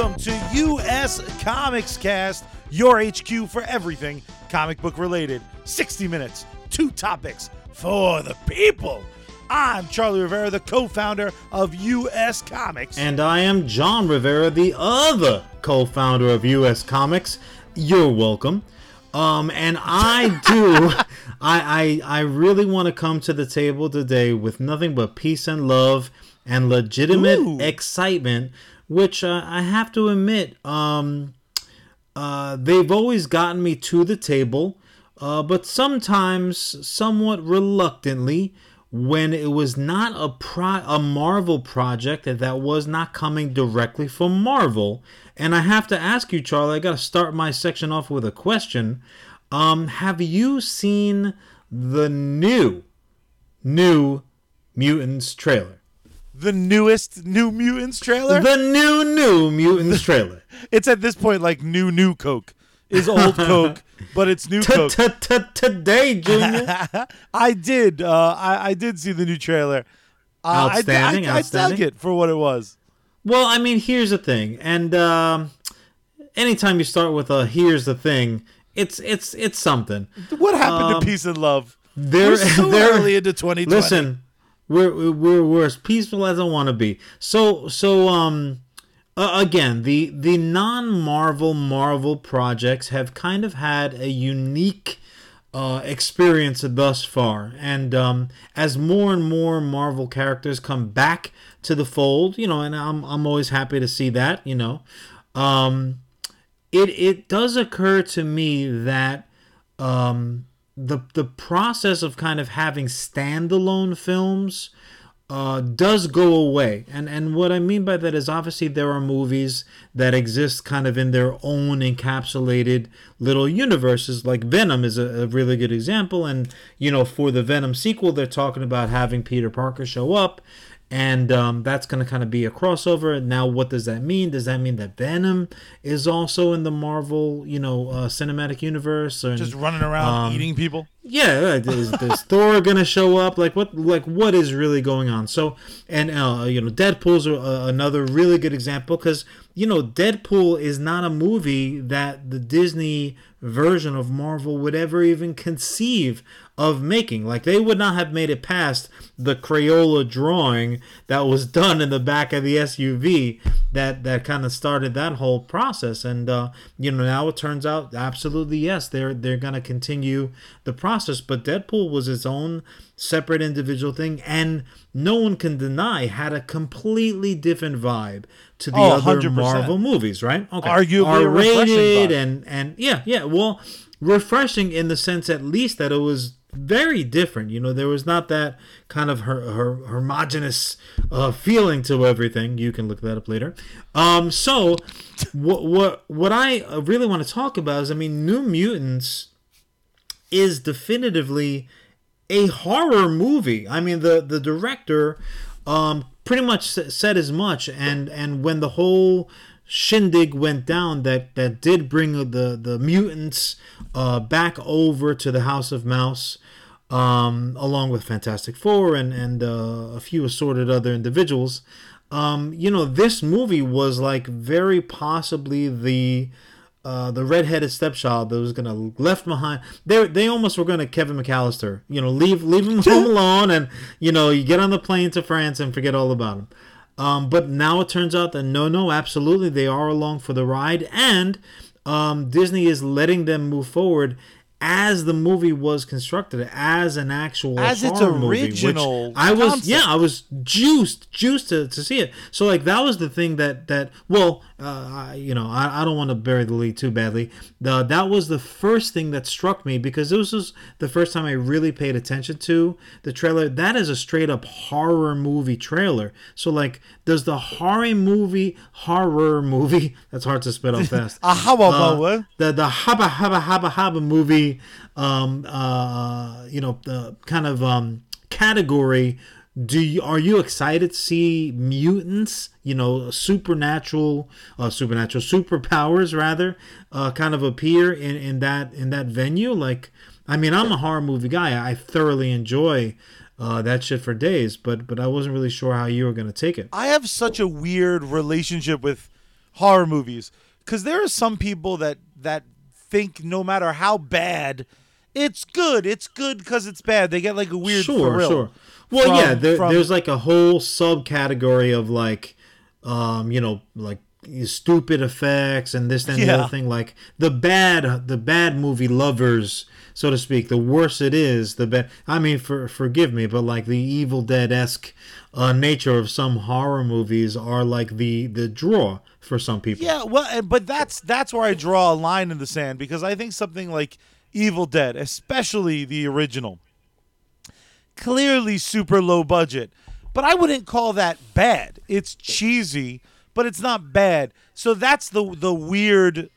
Welcome to US Comics Cast, your HQ for everything comic book related. 60 minutes, two topics for the people. I'm Charlie Rivera, the co founder of US Comics. And I am John Rivera, the other co founder of US Comics. You're welcome. Um, and I do, I, I, I really want to come to the table today with nothing but peace and love and legitimate Ooh. excitement, which uh, I have to admit, um, uh, they've always gotten me to the table, uh, but sometimes somewhat reluctantly when it was not a pro- a Marvel project that that was not coming directly from Marvel. And I have to ask you, Charlie, I got to start my section off with a question. Um, have you seen the new, new Mutants trailer? The newest New Mutants trailer. The new, new Mutants trailer. It's at this point like new, new Coke is old Coke, but it's new Coke. Today, Junior. I did. Uh, I, I did see the new trailer. Uh, I- Outstanding, I, I, I outstanding. dug it for what it was. Well, I mean, here's the thing, and um, anytime you start with a "here's the thing," it's it's it's something. What happened Um, to peace and love? There, We're so there- early into 2020. Listen, we're we're we're as peaceful as I want to be. So so um, uh, again, the the non-Marvel Marvel projects have kind of had a unique. Uh, experience thus far, and um, as more and more Marvel characters come back to the fold, you know, and I'm I'm always happy to see that, you know, um, it it does occur to me that um, the the process of kind of having standalone films uh, does go away, and and what I mean by that is obviously there are movies that exist kind of in their own encapsulated little universes. Like Venom is a, a really good example, and you know for the Venom sequel, they're talking about having Peter Parker show up and um, that's going to kind of be a crossover. Now, what does that mean? Does that mean that Venom is also in the Marvel, you know, uh, cinematic universe? Or Just running around Um, eating people. yeah, is, is Thor gonna show up? Like what? Like what is really going on? So, and uh, you know, Deadpool's a, another really good example because you know, Deadpool is not a movie that the Disney version of Marvel would ever even conceive of making. Like they would not have made it past the Crayola drawing that was done in the back of the SUV that that kind of started that whole process. And uh, you know, now it turns out absolutely yes, they're they're gonna continue the process. But Deadpool was its own separate individual thing, and no one can deny had a completely different vibe to the Oh, other 100%. Marvel movies, right? Okay, Arguably R-rated and and yeah, yeah. Well, refreshing in the sense at least that it was very different. You know, there was not that kind of her, her homogenous uh, feeling to everything. You can look that up later. Um, so what what what I really want to talk about is, I mean, New Mutants is definitively a horror movie. I mean, the the director um, pretty much said as much, and and when the whole shindig went down, that that did bring the the mutants uh, back over to the House of Mouse. Um, along with Fantastic Four and and uh, a few assorted other individuals, um, you know, this movie was like very possibly the uh, the redheaded stepchild that was gonna left behind. They they almost were gonna Kevin McCallister, you know, leave leave him home alone, and you know, you get on the plane to France and forget all about him. Um, but now it turns out that no, no, absolutely, they are along for the ride, and um, Disney is letting them move forward as the movie was constructed as an actual As its horror movie, original I was concept. yeah I was juiced juiced to, to see it so like that was the thing that that well uh, I, you know I, I don't want to bury the lead too badly. The, that was the first thing that struck me because this was the first time I really paid attention to the trailer. That is a straight up horror movie trailer. So like does the horror movie horror movie that's hard to spit out fast. How uh, the the haba haba haba haba movie um uh you know the kind of um category do you are you excited to see mutants you know supernatural uh supernatural superpowers rather uh kind of appear in in that in that venue like i mean i'm a horror movie guy i thoroughly enjoy uh that shit for days but but i wasn't really sure how you were gonna take it I have such a weird relationship with horror movies because there are some people that that think no matter how bad, it's good. It's good because it's bad. They get like a weird sure, thrill. sure. Well, from- yeah, there, from- there's like a whole subcategory of like, um, you know, like stupid effects and this and the other thing. Like the bad, the bad movie lovers, so to speak. The worse it is, the better. I mean, for forgive me, but like the Evil Dead esque uh, nature of some horror movies are like the the draw for some people. Yeah, well, but that's that's where I draw a line in the sand because I think something like Evil Dead, especially the original, clearly super low budget, but I wouldn't call that bad. It's cheesy, but it's not bad. So that's the the weird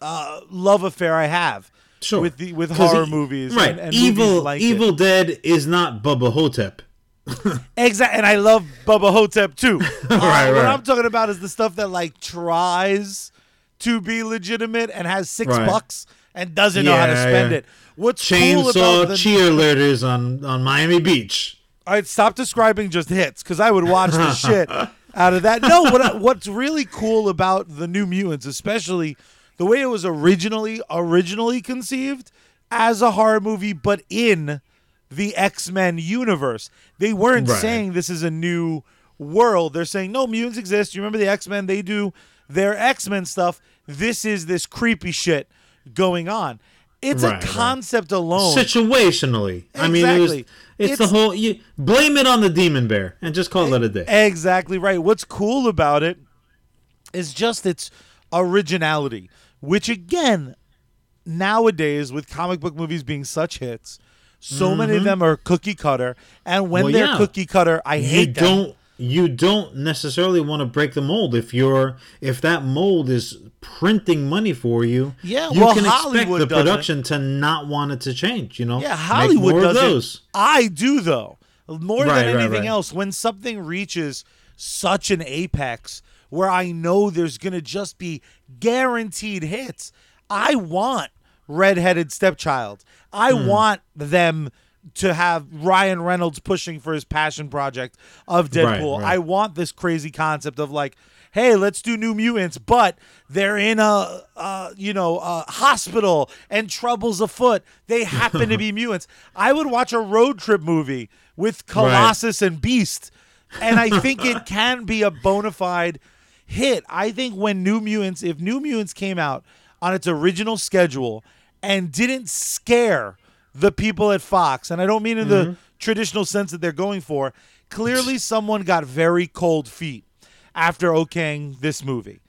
uh, love affair I have Sure. with the with horror e- movies. right? and, and Evil, movies like it. Evil Dead is not Bubba Ho-Tep. Exactly, and I love Bubba Ho-Tep too. Uh, Right, What. I'm talking about is the stuff that like tries to be legitimate and has six Right. bucks and doesn't know how to spend yeah. it. What's Chainsaw cool about the cheerleaders on on Miami Beach. I'd stop describing just hits because I would watch the shit out of that. No, what what's really cool about the New Mutants, especially the way it was originally originally conceived as a horror movie, but in the X Men universe, they weren't Right. saying this is a new world. They're saying no mutants exist. You remember the X Men? They do their X Men stuff. This is this creepy shit going on. It's Right, a right. concept alone. Situationally, I mean, it was, Exactly. it's, the whole. You blame it on the demon bear and just call it a day. Exactly right. What's cool about it is just its originality, which again, nowadays with comic book movies being such hits, so many of them are cookie cutter, and when Mm-hmm. Well, they're yeah. cookie cutter, I You hate them. don't. You don't necessarily want to break the mold if you're if that mold is printing money for you. Yeah, you well, can expect Hollywood the doesn't. production to not want it to change. You know, Yeah, Make Hollywood more does. I do though. More Right, than anything right. else, when something reaches such an apex where I know there's gonna just be guaranteed hits, I want redheaded stepchild. I Hmm. want them to have Ryan Reynolds pushing for his passion project of Deadpool. right. I want this crazy concept of like, hey, let's do New Mutants, but they're in a, uh, you know, a hospital and trouble's afoot. They happen to be mutants. I would watch a road trip movie with Colossus and Beast, and I think it can be a bona fide hit. I think when New Mutants, if New Mutants came out on its original schedule and didn't scare the people at Fox, and I don't mean in Mm-hmm. the traditional sense that they're going for, clearly someone got very cold feet after okaying this movie.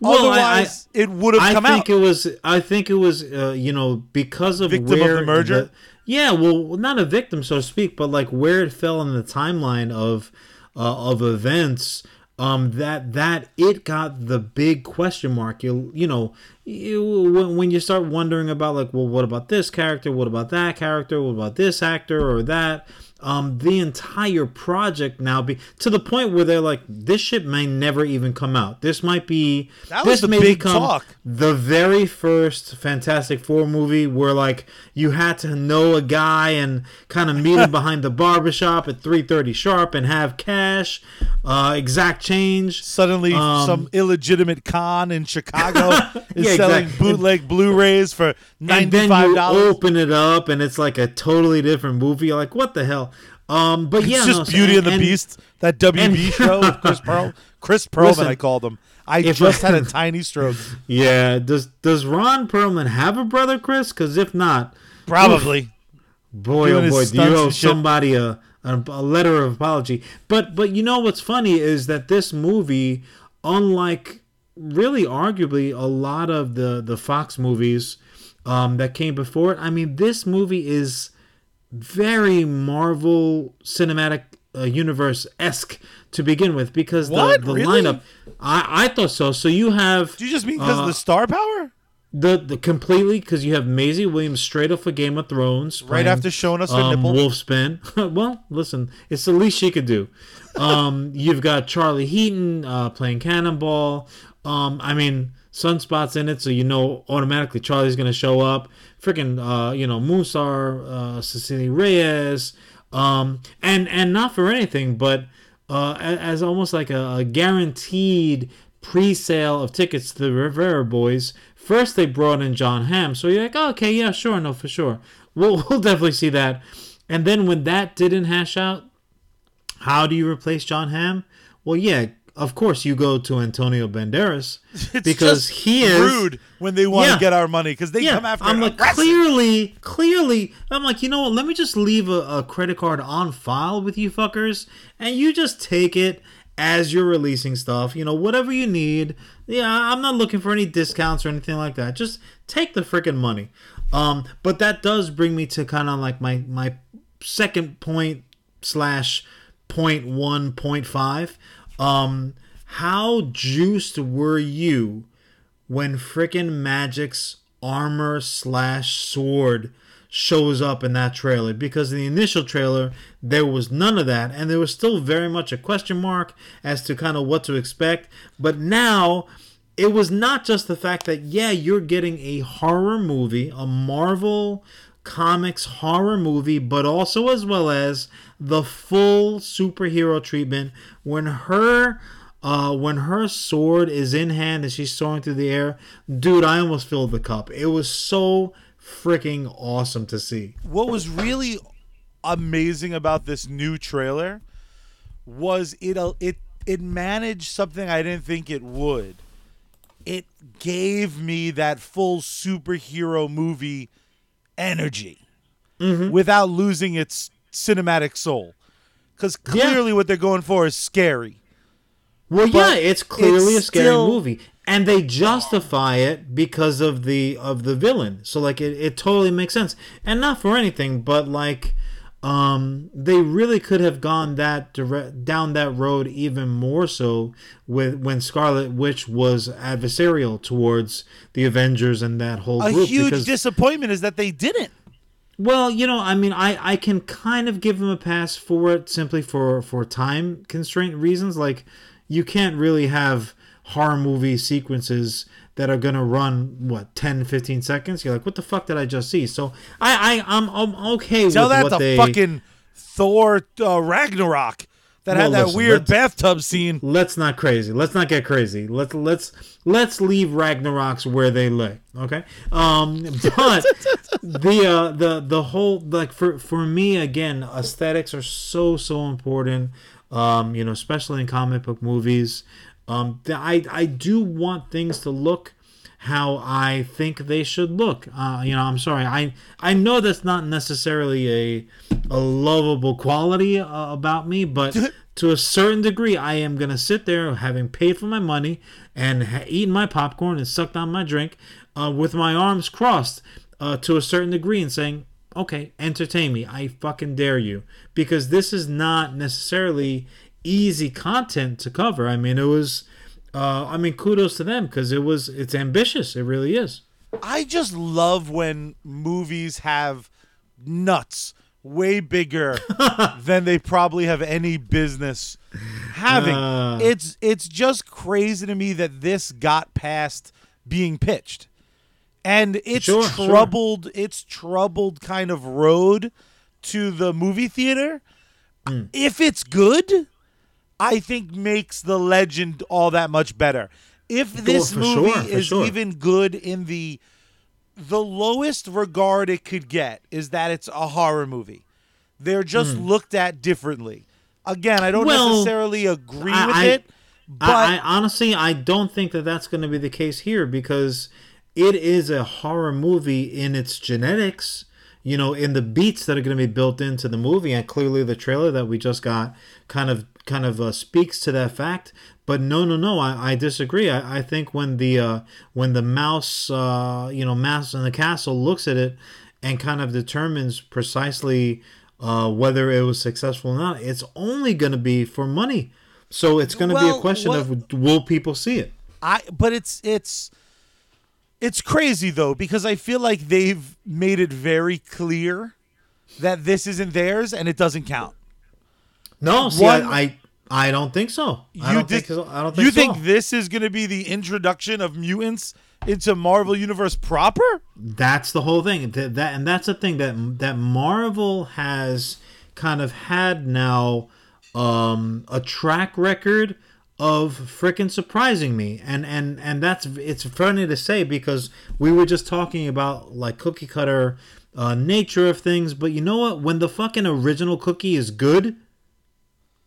Well, I- Otherwise, it would have come out. I think it was. I think it was. Uh, you know, because of Victim of the merger? the- yeah, well, not a victim, so to speak, but like where it fell in the timeline of uh, of events. Um, that that it got the big question mark. You you know, you, when when you start wondering about like, well, what about this character? What about that character? What about this actor or that? Um, the entire project now be to the point where they're like, this shit may never even come out. This might be That this may big become talk. the very first Fantastic Four movie where like you had to know a guy and kind of meet him behind the barbershop at 3:30 sharp and have cash, uh, exact change. Suddenly, Um, some illegitimate con in Chicago is Yeah, selling exactly. bootleg Blu-rays for ninety-five you dollars. open it up and it's like a totally different movie. You're like, what the hell? Um, but yeah, just no, so- Beauty and the Beast, that WB and- show with Chris Pearl, Chris Perlman. Listen, I called him. I just I- had a tiny stroke. Yeah, does does Ron Perlman have a brother, Chris? Because if not, Probably. boy Doing oh boy, do you owe somebody a, a a letter of apology. But but you know what's funny is that this movie, unlike really arguably a lot of the the Fox movies um, that came before it, I mean this movie is very Marvel cinematic uh, universe esque to begin with because What? the the Really? lineup. I I thought so. So you have Do you just mean because of Uh, the star power? the the completely because you have Maisie Williams straight off of Game of Thrones, Right after showing us her um, nipple. Well, listen, it's the least she could do. Um, you've got Charlie Heaton uh, playing Cannonball. Um, I mean, Sunspot's in it, so you know automatically Charlie's gonna show up. Freaking, uh, you know, Moonstar, uh, Cecilia Reyes, um, and and not for anything, but uh, as almost like a, a guaranteed pre-sale of tickets to the Rivera Boys. First, they brought in Jon Hamm, so you're like, oh, okay, yeah, sure, no, for sure, we'll we'll definitely see that. And then when that didn't hash out, how do you replace Jon Hamm? Well, yeah, of course you go to Antonio Banderas It's because he is rude when they want Yeah. to get our money because they yeah, come after. I'm like aggressive. clearly, clearly. I'm like, you know what? Let me just leave a, a credit card on file with you fuckers, and you just take it as you're releasing stuff. You know, whatever you need. Yeah, I'm not looking for any discounts or anything like that. Just take the freaking money. Um, but that does bring me to kind of like my my second point slash point one point five. Um, how juiced were you? when frickin' Magik's armor slash sword shows up in that trailer because in the initial trailer there was none of that and there was still very much a question mark as to kind of what to expect but now it was not just the fact that yeah you're getting a horror movie a marvel comics horror movie but also as well as the full superhero treatment when her uh, when her sword is in hand and she's soaring through the air, dude, I almost filled the cup. It was so freaking awesome to see. what was really amazing about this new trailer was it it it managed something I didn't think it would. It gave me that full superhero movie energy mm-hmm. without losing its cinematic soul. Because Yeah. clearly, what they're going for is scary. Well, yeah, it's clearly it's a scary still- movie, and they justify it because of the of the villain. So like, it, it totally makes sense, and not for anything, but like, um, they really could have gone that direct down that road even more so with when Scarlet Witch was adversarial towards the Avengers and that whole A group. huge disappointment is that they didn't. Well, you know, I mean, I, I can kind of give them a pass for it simply for, for time constraint reasons. Like, you can't really have horror movie sequences that are going to run, what, 10, 15 seconds? You're like, what the fuck did I just see? So I, I, I'm, I'm okay Tell with that to they... fucking Thor uh, Ragnarok that Well, had that listen, weird bathtub scene. let's not crazy. Let's not get crazy. Let's let's let's leave Ragnaroks where they lay. Okay. Um, but the uh, the the whole like for for me again, aesthetics are so so important. Um, you know, especially in comic book movies. Um, I I do want things to look how I think they should look. Uh, you know, I'm sorry. I I know that's not necessarily a a lovable quality uh, about me, but to a certain degree, I am gonna sit there having paid for my money and ha- eaten my popcorn and sucked on my drink uh, with my arms crossed uh, to a certain degree and saying, "Okay, entertain me. I fucking dare you," because this is not necessarily easy content to cover. I mean, it was. Uh, I mean, kudos to them because it was it's ambitious. It really is. I just love when movies have nuts way bigger than they probably have any business having. Uh. it's it's just crazy to me that this got past being pitched. And it's Sure, sure. troubled it's troubled kind of road to the movie theater. Hmm. If it's good, I think makes the legend all that much better. If this movie sure, is sure. even good in the the lowest regard it could get is that it's a horror movie. They're just hmm. looked at differently. Again, I don't. Well, necessarily agree I- with I- it, but I, I honestly I don't think that that's going to be the case here because it is a horror movie in its genetics. You know, in the beats that are going to be built into the movie, and clearly the trailer that we just got kind of kind of uh, speaks to that fact. But no, no, no, I, I disagree. I, I think when the uh, when the mouse, uh, you know, mouse in the castle looks at it and kind of determines precisely uh, whether it was successful or not, it's only going to be for money. So it's going to be a question what- of will people see it? I but it's it's it's crazy though because I feel like they've made it very clear that this isn't theirs and it doesn't count. No, see, One- I, I I don't think so. I don't did- think. I don't think you so. think this is going to be the introduction of mutants into Marvel Universe proper? That's the whole thing. That, that and that's the thing that that Marvel has kind of had now um, a track record of freaking surprising me and and and that's it's funny to say because we were just talking about like cookie cutter uh, nature of things but you know what when the fucking original cookie is good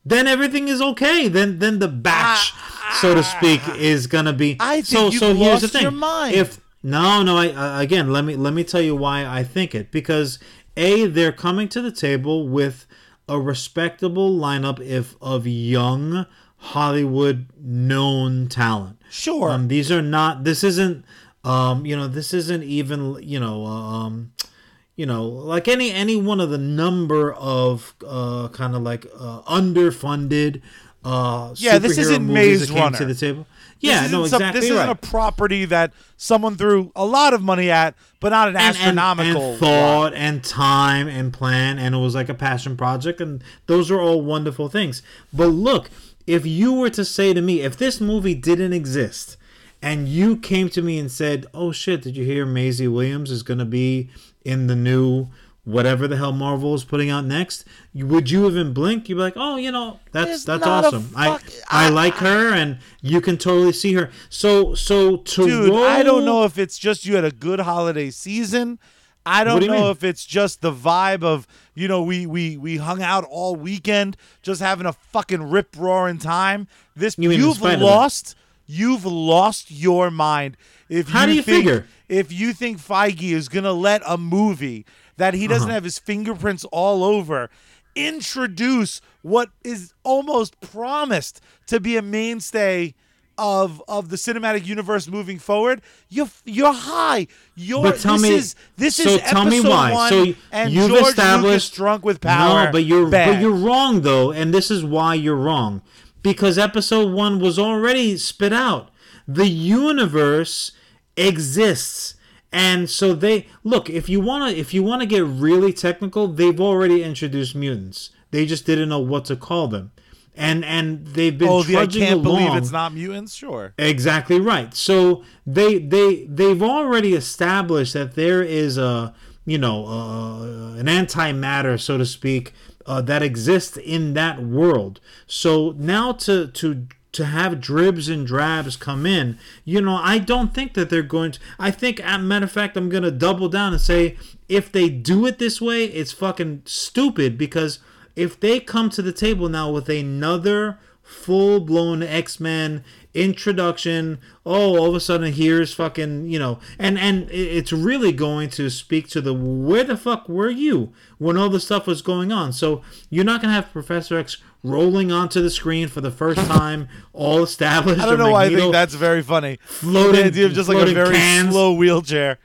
then everything is okay then then the batch so to speak is gonna be I think so so here's the thing your mind. if no no I uh, again let me let me tell you why I think it because a they're coming to the table with a respectable lineup if of young Hollywood known talent. Sure. Um, these are not. This isn't. Um, you know, this isn't even. You know. Um, you know, like any any one of the number of uh, kind of like uh, underfunded. Uh, Yeah, this isn't Maze Runner. to the table. Yeah, no, some- exactly This isn't right. a property that someone threw a lot of money at, but not an and, and- astronomical. and thought and time and plan and it was like a passion project and those are all wonderful things but look if you were to say to me if this movie didn't exist and you came to me and said oh shit did you hear Maisie Williams is going to be in the new whatever the hell Marvel is putting out next would you even blink you'd be like oh you know that's that's awesome I fuck- I I- like her and you can totally see her so so to Dude, I don't know if it's just you had a good holiday season. I don't do know mean? if it's just the vibe of you know we we we hung out all weekend just having a fucking rip roaring time. This You mean in you've spite of that? lost you've lost your mind if How you do you think, figure? if you think Feige is gonna let a movie that he Uh-huh. doesn't have his fingerprints all over introduce what is almost promised to be a mainstay of of the cinematic universe moving forward, you're you're high. You're But tell this me, is this so is tell me why. one, So and you've George established Lucas drunk with power. No, but you're but you're wrong though, and this is why you're wrong. Because episode one was already spit out. The universe exists. And so they look, if you wanna if you wanna get really technical, they've already introduced mutants. They just didn't know what to call them. And and they've been oh, the I can't believe it's not mutants. Sure. Exactly right. So they they they've already established that there is a you know uh, an antimatter, so to speak, uh, that exists in that world. So now to to to have dribs and drabs come in, you know, I don't think that they're going to. I think, as a matter of fact, I'm going to double down and say if they do it this way, it's fucking stupid because if they come to the table now with another full blown X Men introduction. Oh, all of a sudden here's fucking you know, and and it's really going to speak to the where the fuck were you when all this stuff was going on. So you're not gonna have Professor X rolling onto the screen for the first time, all established. I don't know why I think that's very funny. floating- the idea of just like a very cans. slow wheelchair.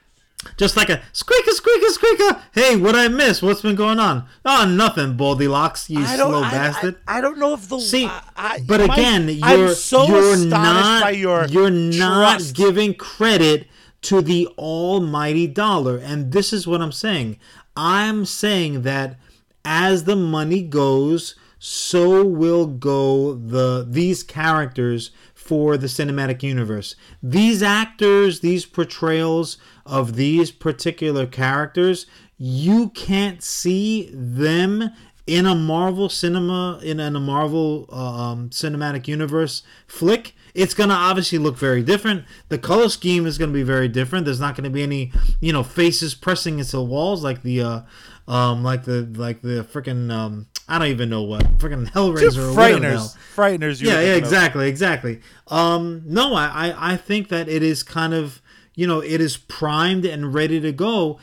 just like a squeaker, squeaker, squeaker. Hey, what I miss? What's been going on? Oh, nothing, Goldilocks, you slow I, bastard. I, I don't know if the See, I, but my- again, you're I'm so you're not by your you're not trust. giving credit to the almighty dollar, and this is what I'm saying. I'm saying that as the money goes, so will go the these characters for the cinematic universe. These actors, these portrayals of these particular characters, you can't see them in a Marvel cinema in, in a Marvel um, cinematic universe flick. It's gonna obviously look very different. The color scheme is gonna be very different. There's not gonna be any, you know, faces pressing into the walls like the, uh, um, like the like the freaking um, I don't even know what freaking Hellraiser or whatever frighteners. Frighteners. you Yeah, yeah, exactly, exactly. Um, no, I, I, I think that it is kind of, you know, it is primed and ready to go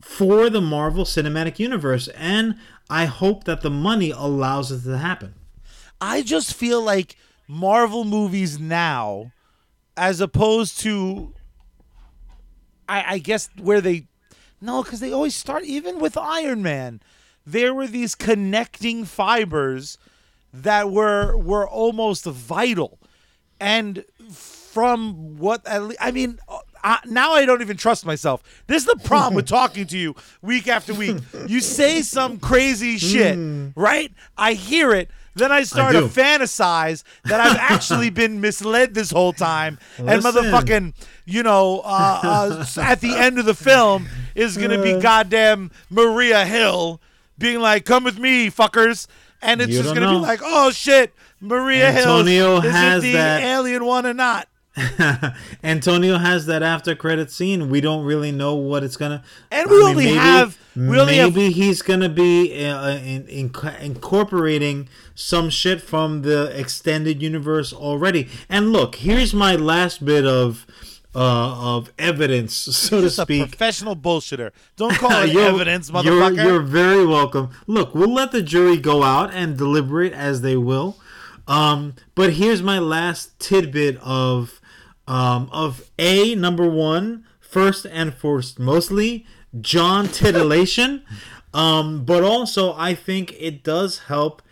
for the Marvel Cinematic Universe, and I hope that the money allows it to happen. I just feel like Marvel movies now, as opposed to, I, I guess where they, no, because they always start even with Iron Man, there were these connecting fibers that were were almost vital, and from what I mean. I, now I don't even trust myself. This is the problem with talking to you week after week. You say some crazy shit, right? I hear it, then I start to fantasize that I've actually been misled this whole time, and motherfucking, you know, uh, uh, at the end of the film is gonna be goddamn Maria Hill being like, "Come with me, fuckers," and it's You just don't gonna know. be like, "Oh shit, Maria Hill. Antonio Hills is has it the that- alien one or not?" Antonio has that after credit scene. We don't really know what it's gonna. And we only have- we only have- maybe he's gonna be uh, in, in, incorporating some shit from the extended universe already. And look, here's my last bit of uh, of evidence, so to speak. professional bullshitter. Don't call it You're- evidence, You're, motherfucker. you're very welcome. Look, we'll let the jury go out and deliberate as they will. Um, but here's my last tidbit of um, of a number one, first and first, mostly John titillation. um, but also, I think it does help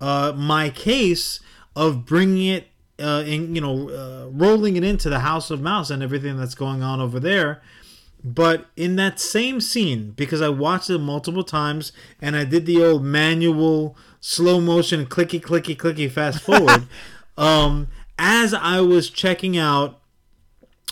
uh, my case of bringing it uh, in, you know, uh, rolling it into the House of Mouse and everything that's going on over there. But in that same scene, because I watched it multiple times and I did the old manual slow motion clicky clicky clicky fast forward, um, as I was checking out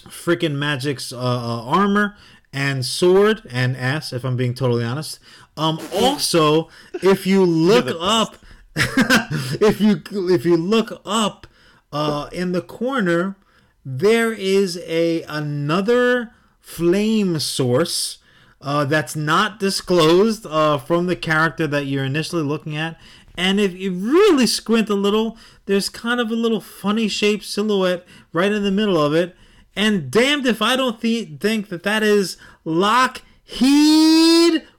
freaking Magik's uh, uh, armor and sword and ass, if I'm being totally honest. Um, also, if you look up, if you if you look up uh, in the corner, there is a another flame source uh, that's not disclosed uh, from the character that you're initially looking at. And if you really squint a little, there's kind of a little funny shaped silhouette right in the middle of it. And damned if I don't th- think that that is Lockheed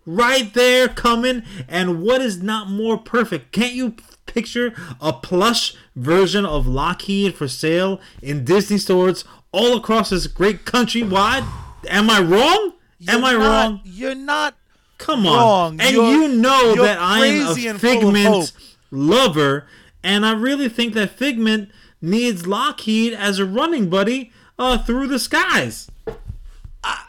right there coming. And what is not more perfect? Can't you picture a plush version of Lockheed for sale in Disney stores all across this great country wide? Am I wrong? Am You're I not- wrong? You're not. Come on. wrong. And You're- you know that I am a and full of hope. Figment lover, and I really think that Figment needs Lockheed as a running buddy uh, through the skies. I,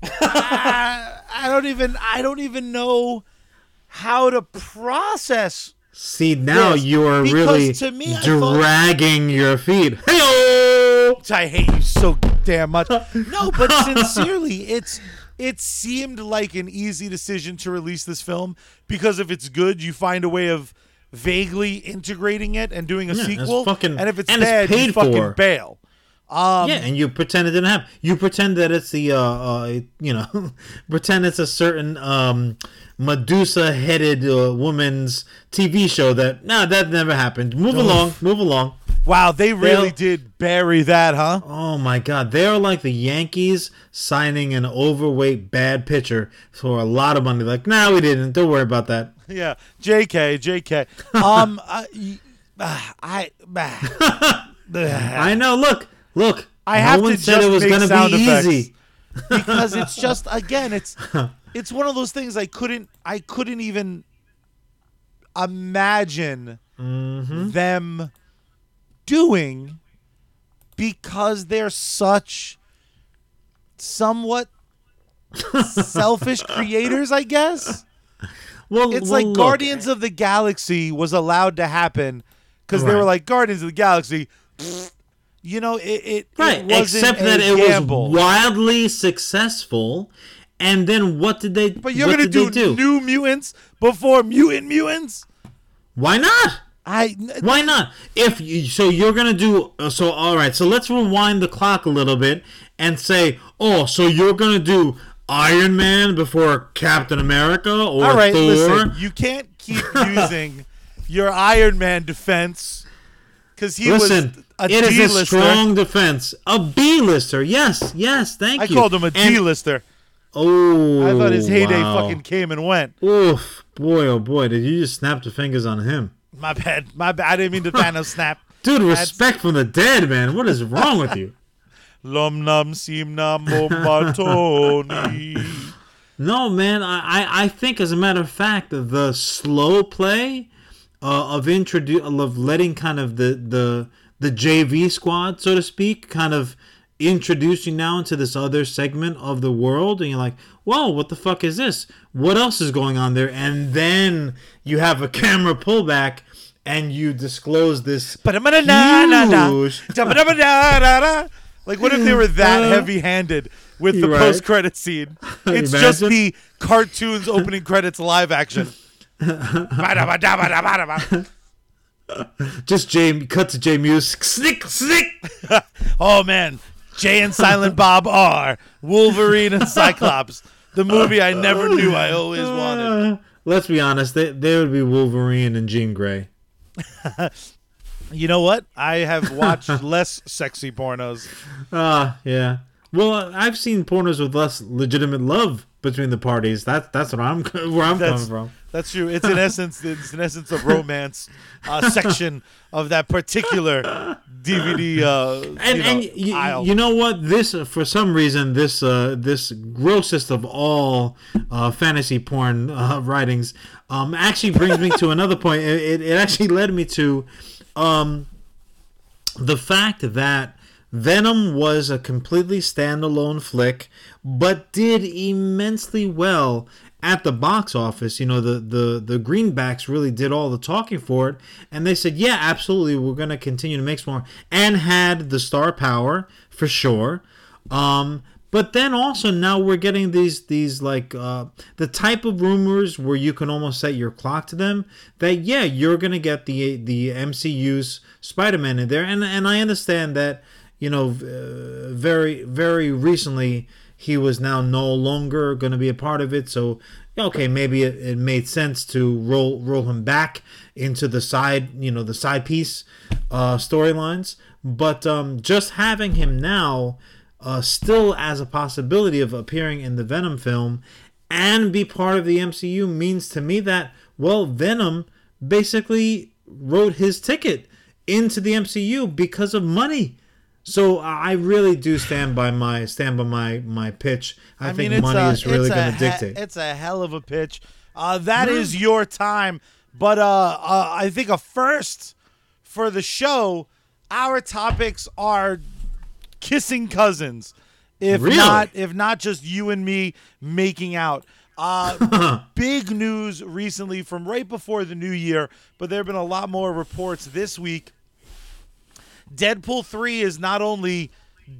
I don't even. I don't even know how to process. See, now Yes, you are because really to me, I thought- dragging your feet. Hey, I hate you so damn much. No, but sincerely, it's it seemed like an easy decision to release this film because if it's good, you find a way of vaguely integrating it and doing a Yeah, sequel. fucking- and if it's and it's bad, you fucking for. bail. Um, yeah, and you pretend it didn't happen. You pretend that it's the, uh, uh you know, pretend it's a certain um, Medusa-headed uh, woman's TV show that nah, that never happened. Move along, move along. Wow, they really They'll- did bury that, huh? Oh my God, they are like the Yankees signing an overweight bad pitcher for a lot of money. Like, nah, we didn't. Don't worry about that. Yeah, J.K. J.K. Um, I, I, I know. Look, look. I no have one to said it was gonna be effects. easy. because it's just again, it's it's one of those things I couldn't I couldn't even imagine Mm-hmm. them doing because they're such somewhat selfish creators, I guess. Well, It's well, like look, Guardians of the Galaxy was allowed to happen because they were like Guardians of the Galaxy. You know, it it, Right, it except that it gamble. was wildly successful. And then what did they? But you're gonna do, do? New Mutants before Mutant Mutants? Why not? I Why not? If you, so, you're gonna do uh, so. All right. So let's rewind the clock a little bit and say, oh, so you're gonna do Iron Man before Captain America or all right. Thor? Listen, you can't keep using your Iron Man defense because he Listen, was a it is a strong defense. A B-lister. Yes, yes. Thank I you. I called him a And- D-lister. Oh, I thought his heyday wow. fucking came and went. Oof, boy, oh boy, did you just snap the fingers on him? My bad. My bad. I didn't mean to Thanos snap. Dude, respect from the dead, man. What is wrong with you? Lum num sim nam. No, man. I, I, I think, as a matter of fact, the slow play uh, of introdu- of letting kind of the the the JV squad, so to speak, kind of introduce you now into this other segment of the world, and you're like, "Whoa, what the fuck is this? What else is going on there?" And then you have a camera pullback, and you disclose this huge Like, what if they were that uh, heavy-handed with the right. post-credit scene? It's just the cartoons opening credits live action. Just Jay cut to Jay music. Snick, snick. oh man, Jay and Silent Bob are Wolverine and Cyclops, the movie I never knew I always wanted. Uh, let's be honest. They they would be Wolverine and Jean Grey. You know what? I have watched less sexy pornos. Ah, yeah. Well, uh, I've seen pornos with less legitimate love between the parties. That's that's what I'm where I'm That's coming from. That's true. It's in essence, it's an essence of romance uh, section of that particular DVD. Uh, and you know, and you, aisle. you know what this uh, for some reason this uh this grossest of all uh fantasy porn uh, writings um actually brings me to another point it, it, it actually led me to um the fact that Venom was a completely standalone flick but did immensely well at the box office you know the the the greenbacks really did all the talking for it. And they said yeah absolutely we're going to continue to make some more. And had the star power for sure. Um but then also now we're getting these these like uh the type of rumors where you can almost set your clock to them that yeah you're going to get the the MCU's Spider-Man in there. And and I understand that you know uh, very very recently he was now no longer going to be a part of it. So okay maybe it, it made sense to roll roll him back into the side you know the side piece uh storylines. But um just having him now uh still as a possibility of appearing in the venom film and be part of the mcu means to me that well venom basically wrote his ticket into the mcu because of money so I really do stand by my stand by my my pitch. I, think money a- is really going to dictate. It's a hell of a pitch. Uh, that is your time, but uh, uh, I think a first for the show. Our topics are kissing cousins, if Really? not if not just you and me making out. Uh, big news recently from right before the new year, but there have been a lot more reports this week. Deadpool 3 is not only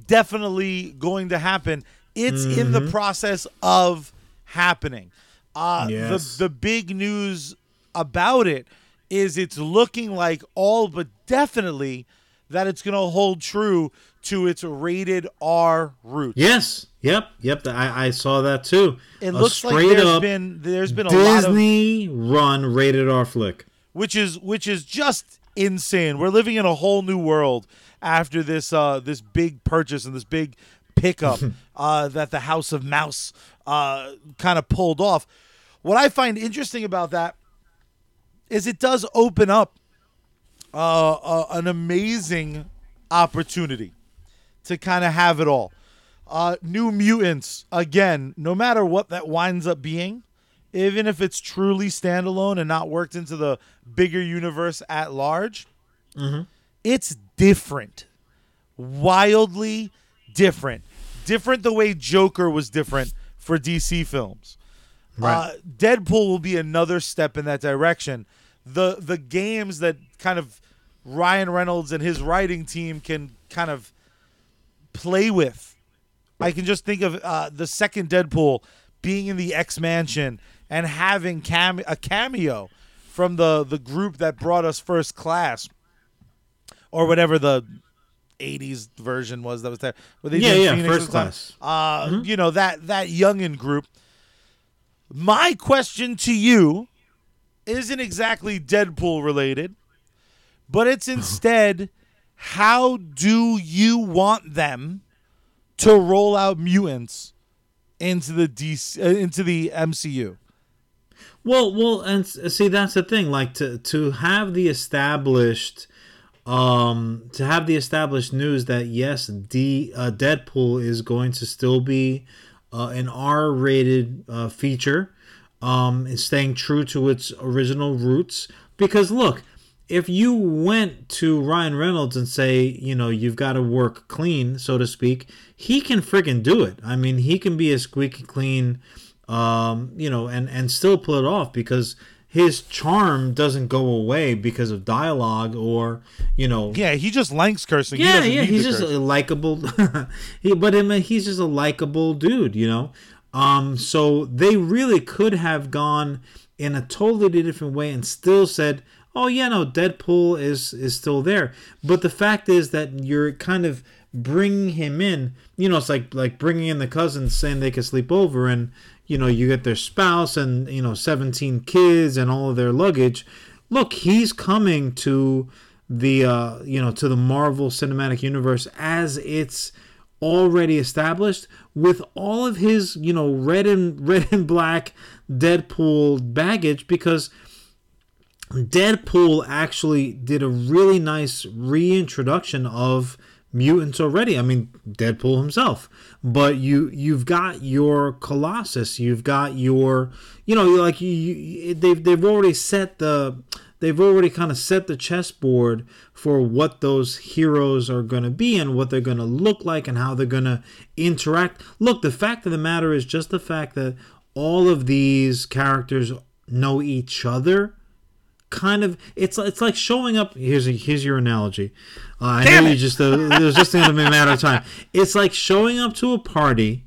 definitely going to happen, it's in the process of happening. Uh, Yes. the, the big news about it is it's looking like all but definitely that it's going to hold true to its rated R roots. yes. Yep. Yep. I, I saw that too. It A looks like there's been there's been a lot of Disney run rated R flick. which is which is just insane. We're living in a whole new world after this uh, this big purchase and this big pickup uh, that the House of Mouse uh, kind of pulled off. What I find interesting about that is it does open up uh, uh, an amazing opportunity to kind of have it all. Uh, New Mutants again, no matter what that winds up being, even if it's truly standalone and not worked into the bigger universe at large, it's different, wildly different, different the way Joker was different for DC films. Uh, Deadpool will be another step in that direction. The the games that kind of Ryan Reynolds and his writing team can kind of play with. I can just think of uh, the second Deadpool being in the X Mansion and having cam- a cameo from the the group that brought us First Class, or whatever the '80s version was that was there. Were they Yeah, yeah, Phoenix First time? Class. Uh, You know that that youngin group. My question to you isn't exactly Deadpool related, but it's instead how do you want them to roll out mutants into the DC, uh, into the MCU? Well, well, and see that's the thing. Like to to have the established, um, to have the established news that yes, D uh, Deadpool is going to still be uh, an R-rated uh, feature, um, and staying true to its original roots. Because look, if you went to Ryan Reynolds and say, you know, you've got to work clean, so to speak, he can friggin' do it. I mean, he can be a squeaky clean, um, you know, and and still pull it off because his charm doesn't go away because of dialogue or you know Yeah, he just likes cursing. yeah, doesn't yeah, he's just curse. a likable. he, but him, he's just a likable dude, you know. Um, so they really could have gone in a totally different way and still said, "Oh yeah, no, Deadpool is is still there." But the fact is that you're kind of bringing him in. You know, it's like like bringing in the cousins saying they can sleep over, and you know you get their spouse and you know 17 kids and all of their luggage. Look, he's coming to the uh, you know to the Marvel Cinematic Universe as it's already established with all of his you know red and red and black Deadpool baggage because Deadpool actually did a really nice reintroduction of mutants already. I mean, Deadpool himself. But you you've got your Colossus, you've got your you know, like you, you they've they've already set the they've already kind of set the chessboard for what those heroes are going to be and what they're going to look like and how they're going to interact. Look, the fact of the matter is just the fact that all of these characters know each other kind of it's it's like showing up here's a, here's your analogy uh, i Damn know it. you just uh, it was just a matter of time. It's like showing up to a party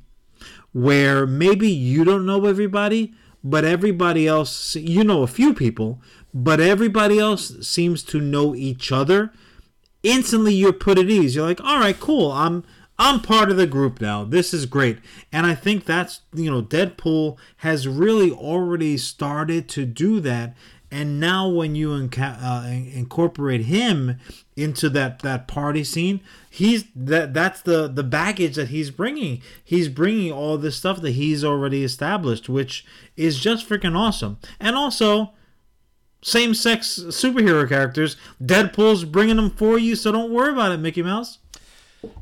where maybe you don't know everybody but everybody else you know a few people but everybody else seems to know each other. Instantly you're put at ease. You're like all right cool. I'm i'm part of the group now. This is great. And i think that's you know deadpool has really already started to do that and now when you inca- uh, incorporate him into that that party scene he's that that's the the baggage that he's bringing he's bringing all this stuff that he's already established which is just freaking awesome and also same sex superhero characters. Deadpool's bringing them for you, so don't worry about it, Mickey Mouse.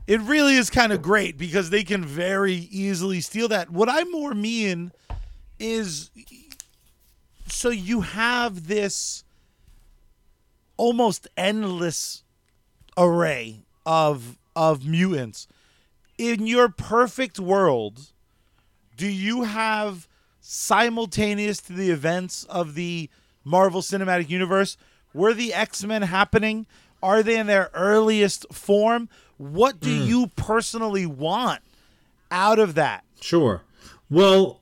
It really is kind of great because they can very easily steal that. What I more mean is so you have this almost endless array of of mutants. In your perfect world, do you have simultaneous to the events of the Marvel Cinematic Universe were the X-Men happening? Are they in their earliest form? What do hmm. you personally want out of that? Sure. Well,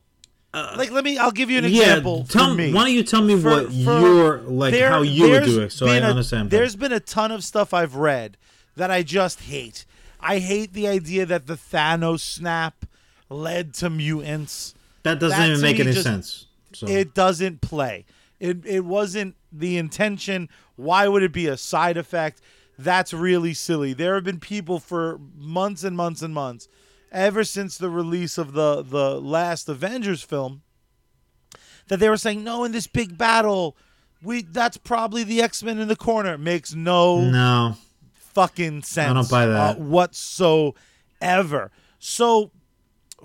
Uh, like let me I'll give you an yeah. example Tell me. Why don't you tell me For- what for- your like there- how you would do it, so I been a- understand. There's been a ton of stuff I've read that I just hate. I hate the idea that the Thanos snap led to mutants. that doesn't that even make any just- sense. So It doesn't play. It it wasn't the intention. Why would it be a side effect? That's really silly. There have been people for months and months and months, ever since the release of the the last Avengers film, that they were saying, "No, in this big battle, we that's probably the X Men in the corner." Makes no no, fucking sense. I don't buy that. uh, whatsoever. So,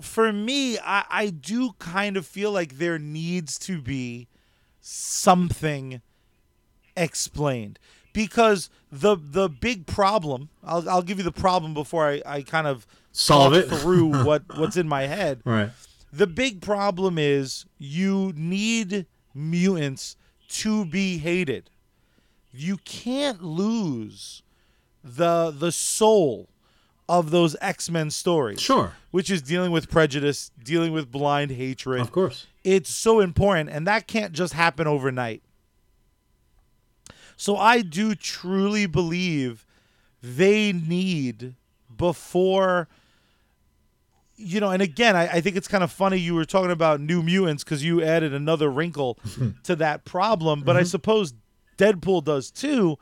for me, I, I do kind of feel like there needs to be something explained because the the big problem. I'll I'll give you the problem before I, I kind of Solve it. through what what's in my head. right. The big problem is you need mutants to be hated. You can't lose the the soul of those X-Men stories. Sure. Which is dealing with prejudice, dealing with blind hatred. Of course. It's so important and that can't just happen overnight. So I do truly believe they need before you know, and again, I, I think it's kind of funny you were talking about New Mutants because you added another wrinkle to that problem, but I mm-hmm. suppose Deadpool does too.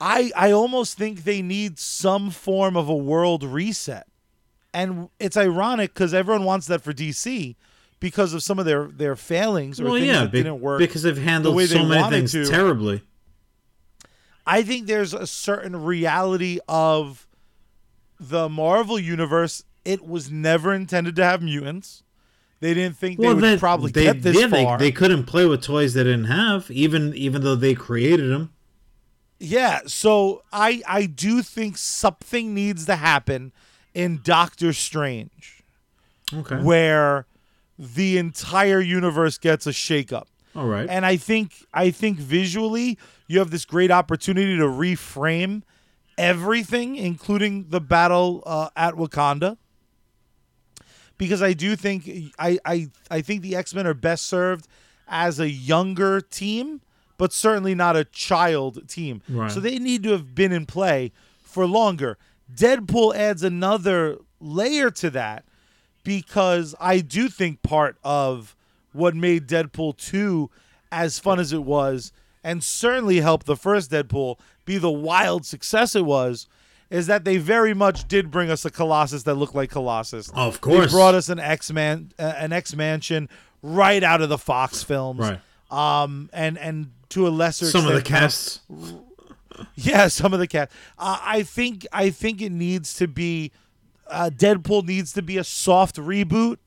I I almost think they need some form of a world reset, and it's ironic because everyone wants that for DC because of some of their their failings or Well, things yeah, that be- didn't work because they've handled way so many things to. terribly. I think there's a certain reality of the Marvel universe. It was never intended to have mutants. They didn't think they would they- probably they, get this yeah, they- They, couldn't play with toys they didn't have, even even though they created them. yeah, so I I do think something needs to happen in Doctor Strange Okay. where the entire universe gets a shakeup. All right. And I think I think visually you have this great opportunity to reframe everything, including the battle uh, at Wakanda. Because I do think I, I I think the X Men are best served as a younger team, but certainly not a child team. Right. So they need to have been in play for longer. Deadpool adds another layer to that because I do think part of what made Deadpool 2 as fun as it was and certainly helped the first Deadpool be the wild success it was is that they very much did bring us a Colossus that looked like Colossus. Of course, They brought us an X-Man uh, an X-Mansion right out of the Fox films. Right. Um and and to a lesser Some of the extent, casts. yeah, some of the cat. Uh, I think I think it needs to be uh, Deadpool needs to be a soft reboot,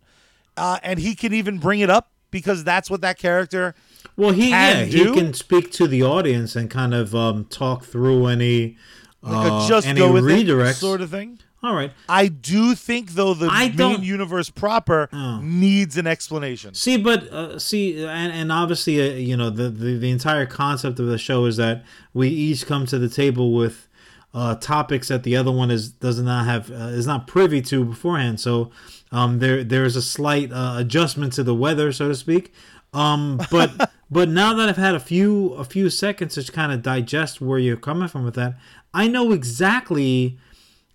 uh, and he can even bring it up because that's what that character. Well, he can yeah, he can speak to the audience and kind of um, talk through any Like uh, a just any go with redirects. it sort of thing. All right. I do think though the I main universe proper Oh. needs an explanation. See, but uh, see, and, and obviously, uh, you know, the, the the entire concept of the show is that we each come to the table with uh, topics that the other one is does not have uh, is not privy to beforehand. So um, there there is a slight uh, adjustment to the weather, so to speak. Um, but but now that I've had a few a few seconds to kind of digest where you're coming from with that, I know exactly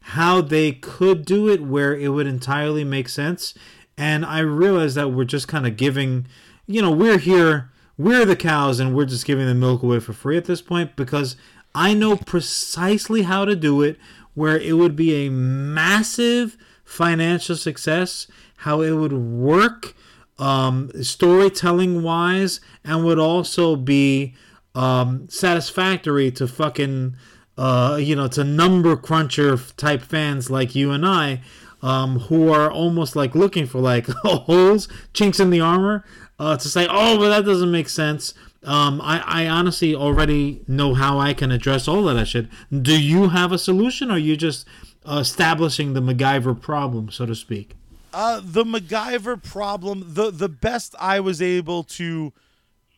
how they could do it where it would entirely make sense. And I realize that we're just kind of giving, you know, we're here, we're the cows, and we're just giving the milk away for free at this point because I know precisely how to do it where it would be a massive financial success, how it would work um, storytelling wise, and would also be um, satisfactory to fucking uh, you know, to number cruncher type fans like you and I, um, who are almost like looking for like holes, chinks in the armor, uh, to say, oh, but that doesn't make sense. Um, I, I honestly already know how I can address all that shit. Do you have a solution, or are you just uh, establishing the MacGyver problem, so to speak? Uh, the MacGyver problem, the the best I was able to,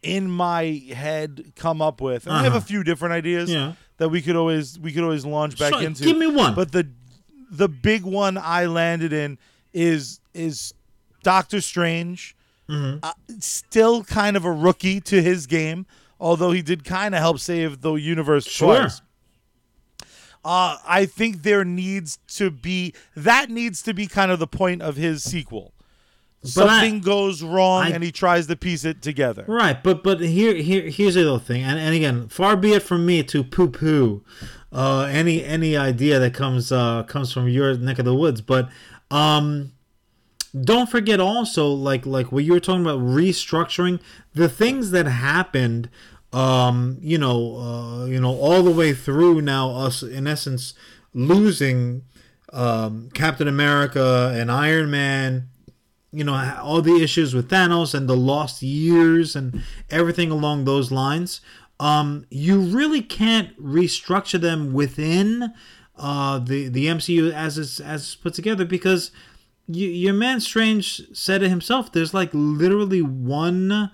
in my head, come up with, and I have a Uh-huh. few different ideas Yeah. That we could always we could always launch back into. give me one. But the the big one I landed in is is Doctor Strange. Mm-hmm. Uh, still kind of a rookie to his game, although he did kind of help save the universe Sure. twice. Uh, I think there needs to be that needs to be kind of the point of his sequel. I- Something goes wrong I- and he tries to piece it together. Right, but but here here here's the other thing, and, and again, far be it from me to poo poo uh, any any idea that comes uh, comes from your neck of the woods, but um, don't forget also like like what you were talking about restructuring the things that happened. Um, you know, uh, you know, all the way through now, us in essence losing um, Captain America and Iron Man you know all the issues with Thanos and the lost years and everything along those lines. Um, you really can't restructure them within uh, the the MCU as it's as it's put together because you, your man Strange said it himself. There's like literally one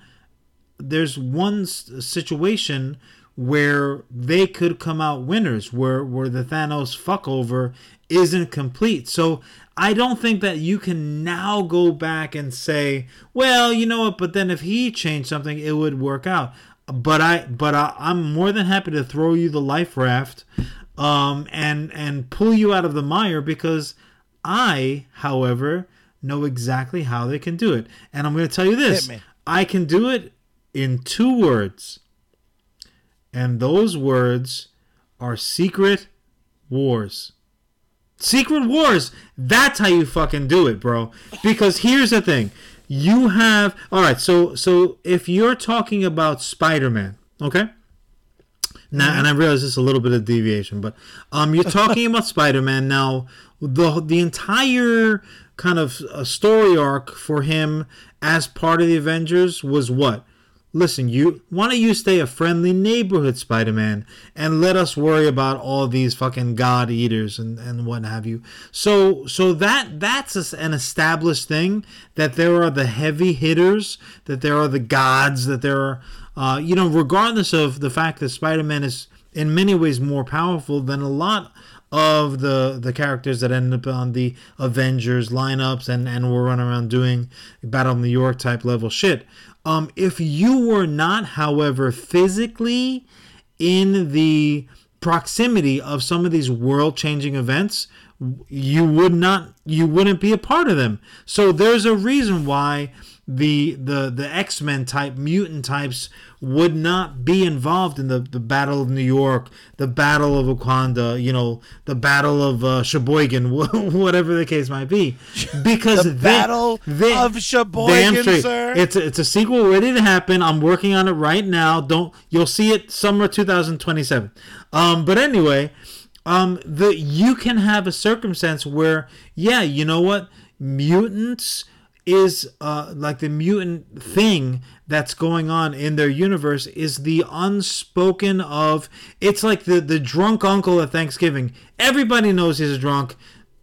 there's one situation where they could come out winners where where the Thanos fuckover isn't complete. So I don't think that you can now go back and say, well, you know what, but then if he changed something it would work out. But I but I, I'm more than happy to throw you the life raft um and and pull you out of the mire because I, however, know exactly how they can do it. And I'm going to tell you this. I can do it in two words. And those words are secret wars. Secret wars. That's how you fucking do it, bro. Because here's the thing. You have All right, so so if you're talking about Spider-Man, okay? Now, and I realize this is a little bit of deviation, but um, you're talking about Spider-Man now. The the entire kind of uh, story arc for him as part of the Avengers was what listen, you why don't you stay a friendly neighborhood Spider-Man and let us worry about all these fucking god eaters and and what have you. So so that that's an established thing that there are the heavy hitters, that there are the gods, that there are uh, you know, regardless of the fact that Spider-Man is in many ways more powerful than a lot of the the characters that end up on the Avengers lineups and and we're running around doing Battle of New York type level shit. Um, if you were not, however, physically in the proximity of some of these world changing events, you would not you wouldn't be a part of them. So there's a reason why the the the X-Men type mutant types would not be involved in the, the Battle of New York, the Battle of Wakanda, you know, the Battle of uh, Sheboygan, whatever the case might be, because the they, Battle they, of Sheboygan, sir. It's a, it's a sequel ready to happen. I'm working on it right now. Don't you'll see it summer 2027. Um, but anyway, um, the you can have a circumstance where yeah, you know what, mutants is uh, like the mutant thing that's going on in their universe is the unspoken of it's like the the drunk uncle at Thanksgiving. Everybody knows he's a drunk.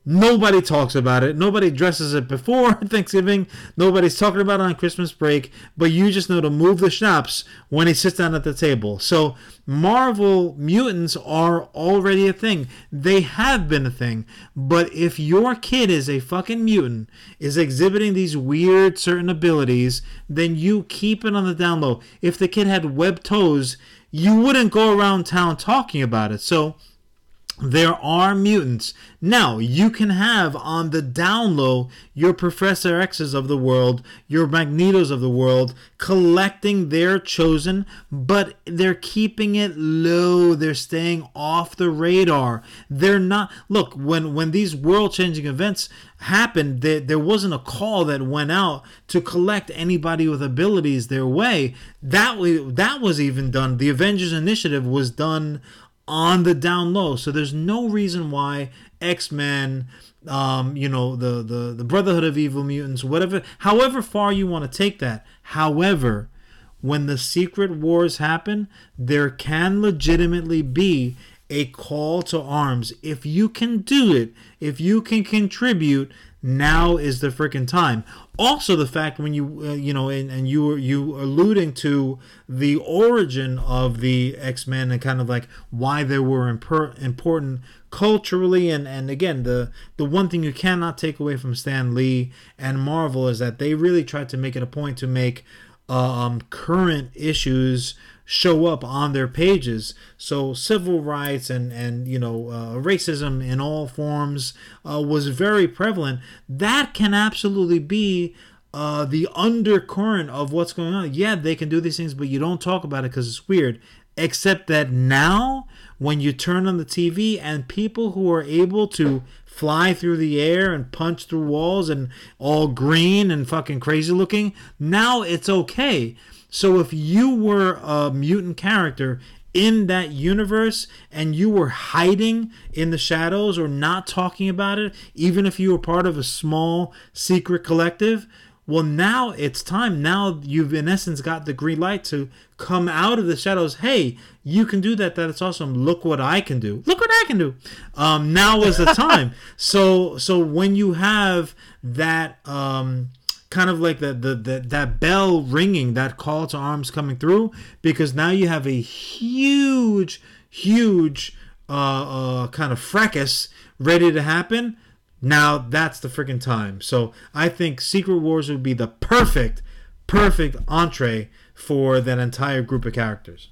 Nobody talks about it. Nobody dresses it before Thanksgiving. Nobody's talking about it on Christmas break. But you just know to move the schnapps when he sits down at the table. So Marvel mutants are already a thing. They have been a thing. But if your kid is a fucking mutant, is exhibiting these weird certain abilities, then you keep it on the down low. If the kid had web toes, you wouldn't go around town talking about it. So there are mutants. Now, you can have on the down low your Professor X's of the world, your Magnetos of the world, collecting their chosen, but they're keeping it low. They're staying off the radar. They're not. Look, when, when these world changing events happened, there, there wasn't a call that went out to collect anybody with abilities their way. That, that was even done. The Avengers Initiative was done on the down low. So there's no reason why X Men, um, you know, the, the the Brotherhood of Evil Mutants, whatever, however far you want to take that. However, when the Secret Wars happen, there can legitimately be a call to arms. If you can do it, if you can contribute, now is the freaking time. Also, the fact when you uh, you know and, and you were you alluding to the origin of the X Men and kind of like why they were imper- important culturally and and again the the one thing you cannot take away from Stan Lee and Marvel is that they really tried to make it a point to make um, current issues show up on their pages. So civil rights and and you know uh, racism in all forms uh, was very prevalent. That can absolutely be. Uh, the undercurrent of what's going on. Yeah, they can do these things, but you don't talk about it because it's weird. Except that now, when you turn on the TV and people who are able to fly through the air and punch through walls and all green and fucking crazy looking, now it's okay so if you were a mutant character in that universe and you were hiding in the shadows or not talking about it, even if you were part of a small secret collective, well, now it's time. Now you've, in essence, got the green light to come out of the shadows. Hey, you can do that. That's awesome. Look what I can do. Look what I can do. Um, now is the time. so, so when you have that, um, kind of like the, the, the that bell ringing, that call to arms coming through, because now you have a huge, huge uh, uh, kind of fracas ready to happen. Now that's the freaking time. So I think Secret Wars would be the perfect, perfect entree for that entire group of characters.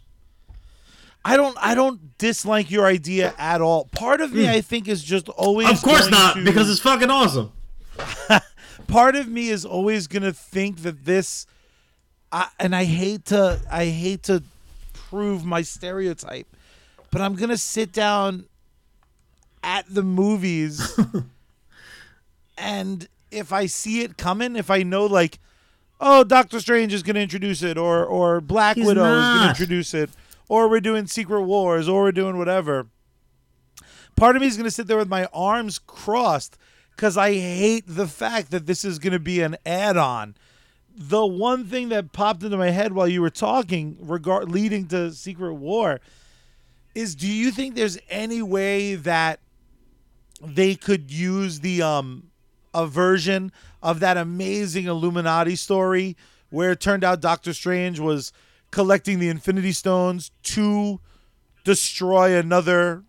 I don't I don't dislike your idea at all. Part of me mm. I think is just always Of course not, to... because it's fucking awesome. part of me is always gonna think that this, I, and I hate to I hate to prove my stereotype, but I'm gonna sit down at the movies, and if I see it coming, if I know like, oh, Doctor Strange is gonna introduce it, or or Black He's Widow not. is gonna introduce it, or we're doing Secret Wars, or we're doing whatever. Part of me is gonna sit there with my arms crossed because I hate the fact that this is going to be an add on. the one thing that popped into my head while you were talking, regard leading to Secret War, is do you think there's any way that they could use the um a version of that amazing Illuminati story where it turned out Doctor Strange was collecting the Infinity Stones to destroy another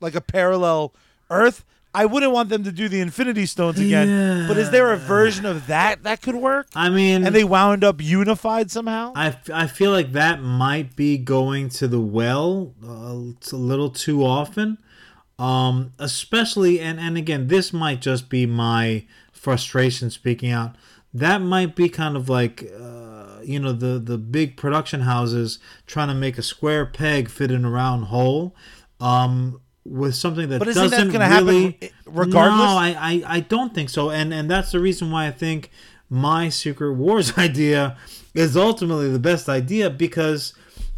like a parallel Earth. I wouldn't want them to do the Infinity Stones again, but is there a version of that that could work? I mean, And they wound up unified somehow? I, I feel like that might be going to the well uh, a little too often um especially and and again this might just be my frustration speaking out that might be kind of like uh, you know the the big production houses trying to make a square peg fit in a round hole um with something that But isn't doesn't gonna happen really re- regardless? no I, I i don't think so and and that's the reason why i think my secret wars idea is ultimately the best idea because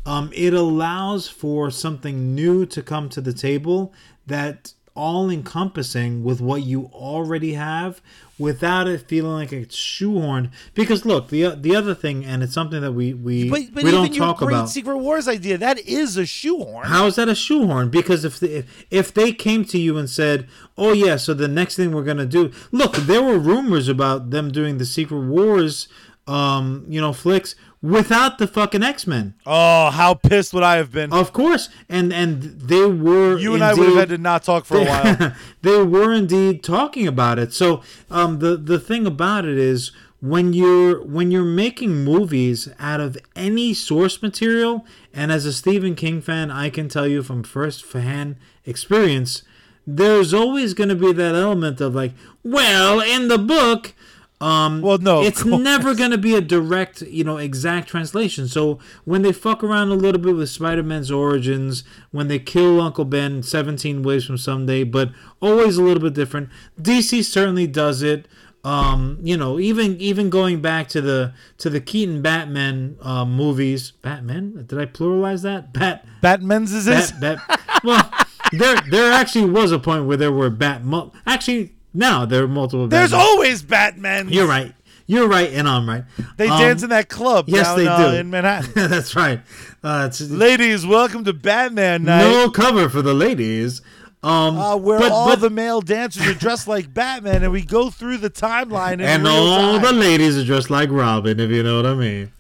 um, it allows for something new to come to the table that all encompassing with what you already have without it feeling like it's shoehorned because look the the other thing and it's something that we we, but but we even don't your talk great about Secret Wars idea, that is a shoehorn. how is that a shoehorn? Because if the, if, if they came to you and said, "Oh yeah, so the next thing we're gonna do," look, there were rumors about them doing the Secret Wars, um, you know, flicks without the fucking X Men, oh, how pissed would I have been? of course, and and they were you and I would have had to not talk for a while. they were indeed talking about it. So um, the the thing about it is when you're when you're making movies out of any source material, and as a Stephen King fan, I can tell you from first hand experience, there's always going to be that element of like, well, in the book. Um, Well, no, it's never going to be a direct, you know, exact translation. So when they fuck around a little bit with Spider-Man's origins, when they kill Uncle Ben 17 ways from someday, but always a little bit different. DC certainly does it. Um, you know, even even going back to the to the Keaton Batman uh, movies. Batman? Did I pluralize that? Bat Batman's is this? Bat, bat. Well, there there actually was a point where there were bat. Actually, now there are multiple. There's Batman. always Batman. You're right. You're right, and I'm right. They Um, dance in that club yes, down they uh, do. in Manhattan. That's right. Uh, it's Ladies, welcome to Batman Night. no cover for the ladies. Um, uh, where but- all but- the male dancers are dressed like Batman, and we go through the timeline in and all time. the ladies are dressed like Robin, if you know what I mean.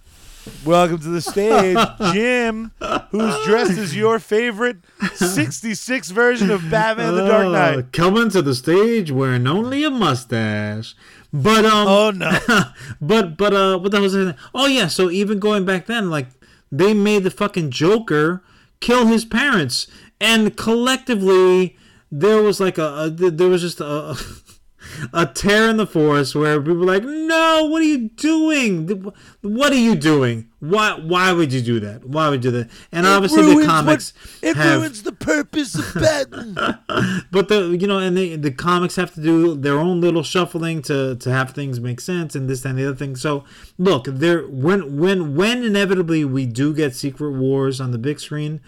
Welcome to the stage, Jim, who's dressed as your favorite '66 version of Batman: The Dark Uh, Knight. coming to the stage wearing only a mustache. But um, Oh no! but but uh, what the hell was? Oh yeah, so even going back then, like they made the fucking Joker kill his parents, and collectively there was like a, a there was just a. A tear in the forest where people were like, "No, what are you doing? What are you doing? Why? Why would you do that? Why would you do that?" And obviously, the ruins what- comics it have ruins the purpose of Batman. but the you know and the the comics have to do their own little shuffling to to have things make sense and this and the other thing so look there when when when inevitably we do get secret wars on the big screen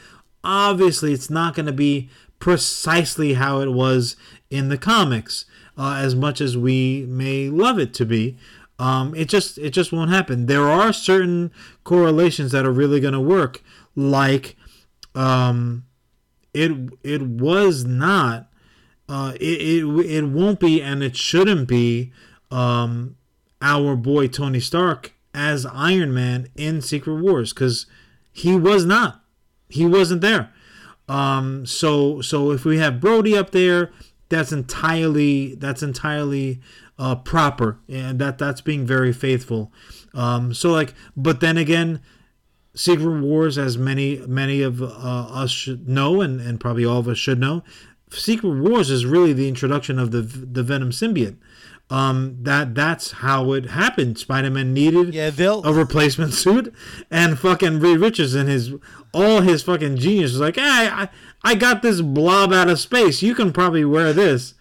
obviously it's not going to be precisely how it was in the comics uh, as much as we may love it to be. Um, it just it just won't happen. There are certain correlations that are really going to work like um, it it was not uh it, it it won't be and it shouldn't be um our boy Tony Stark as Iron Man in Secret Wars cuz he was not. He wasn't there. Um so so if we have Brody up there that's entirely that's entirely uh proper and that that's being very faithful um so like but then again Secret Wars, as many many of uh, us should know, and, and probably all of us should know, Secret Wars is really the introduction of the the Venom symbiote. Um, that that's how it happened. Spider Man needed Yeah, they'll. a replacement suit, and fucking Reed Richards and his all his fucking genius was like, hey, I I got this blob out of space. You can probably wear this.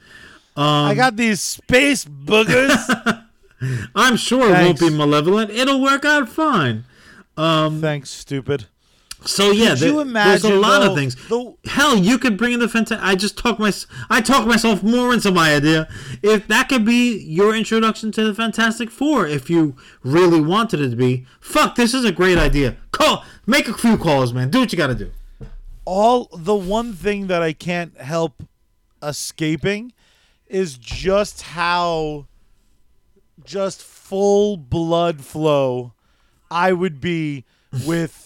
I got these space boogers. I'm sure it won't be malevolent. It'll work out fine. Um, Thanks, stupid. So yeah, Could there- there's a lot though, of things. Hell, you could bring in the fantastic. I just talk my I talk myself more into my idea. If that could be your introduction to the Fantastic Four, if you really wanted it to be, fuck, this is a great idea. Call, make a few calls, man. Do what you got to do. all the one thing that I can't help escaping is just how just full blood flow I would be with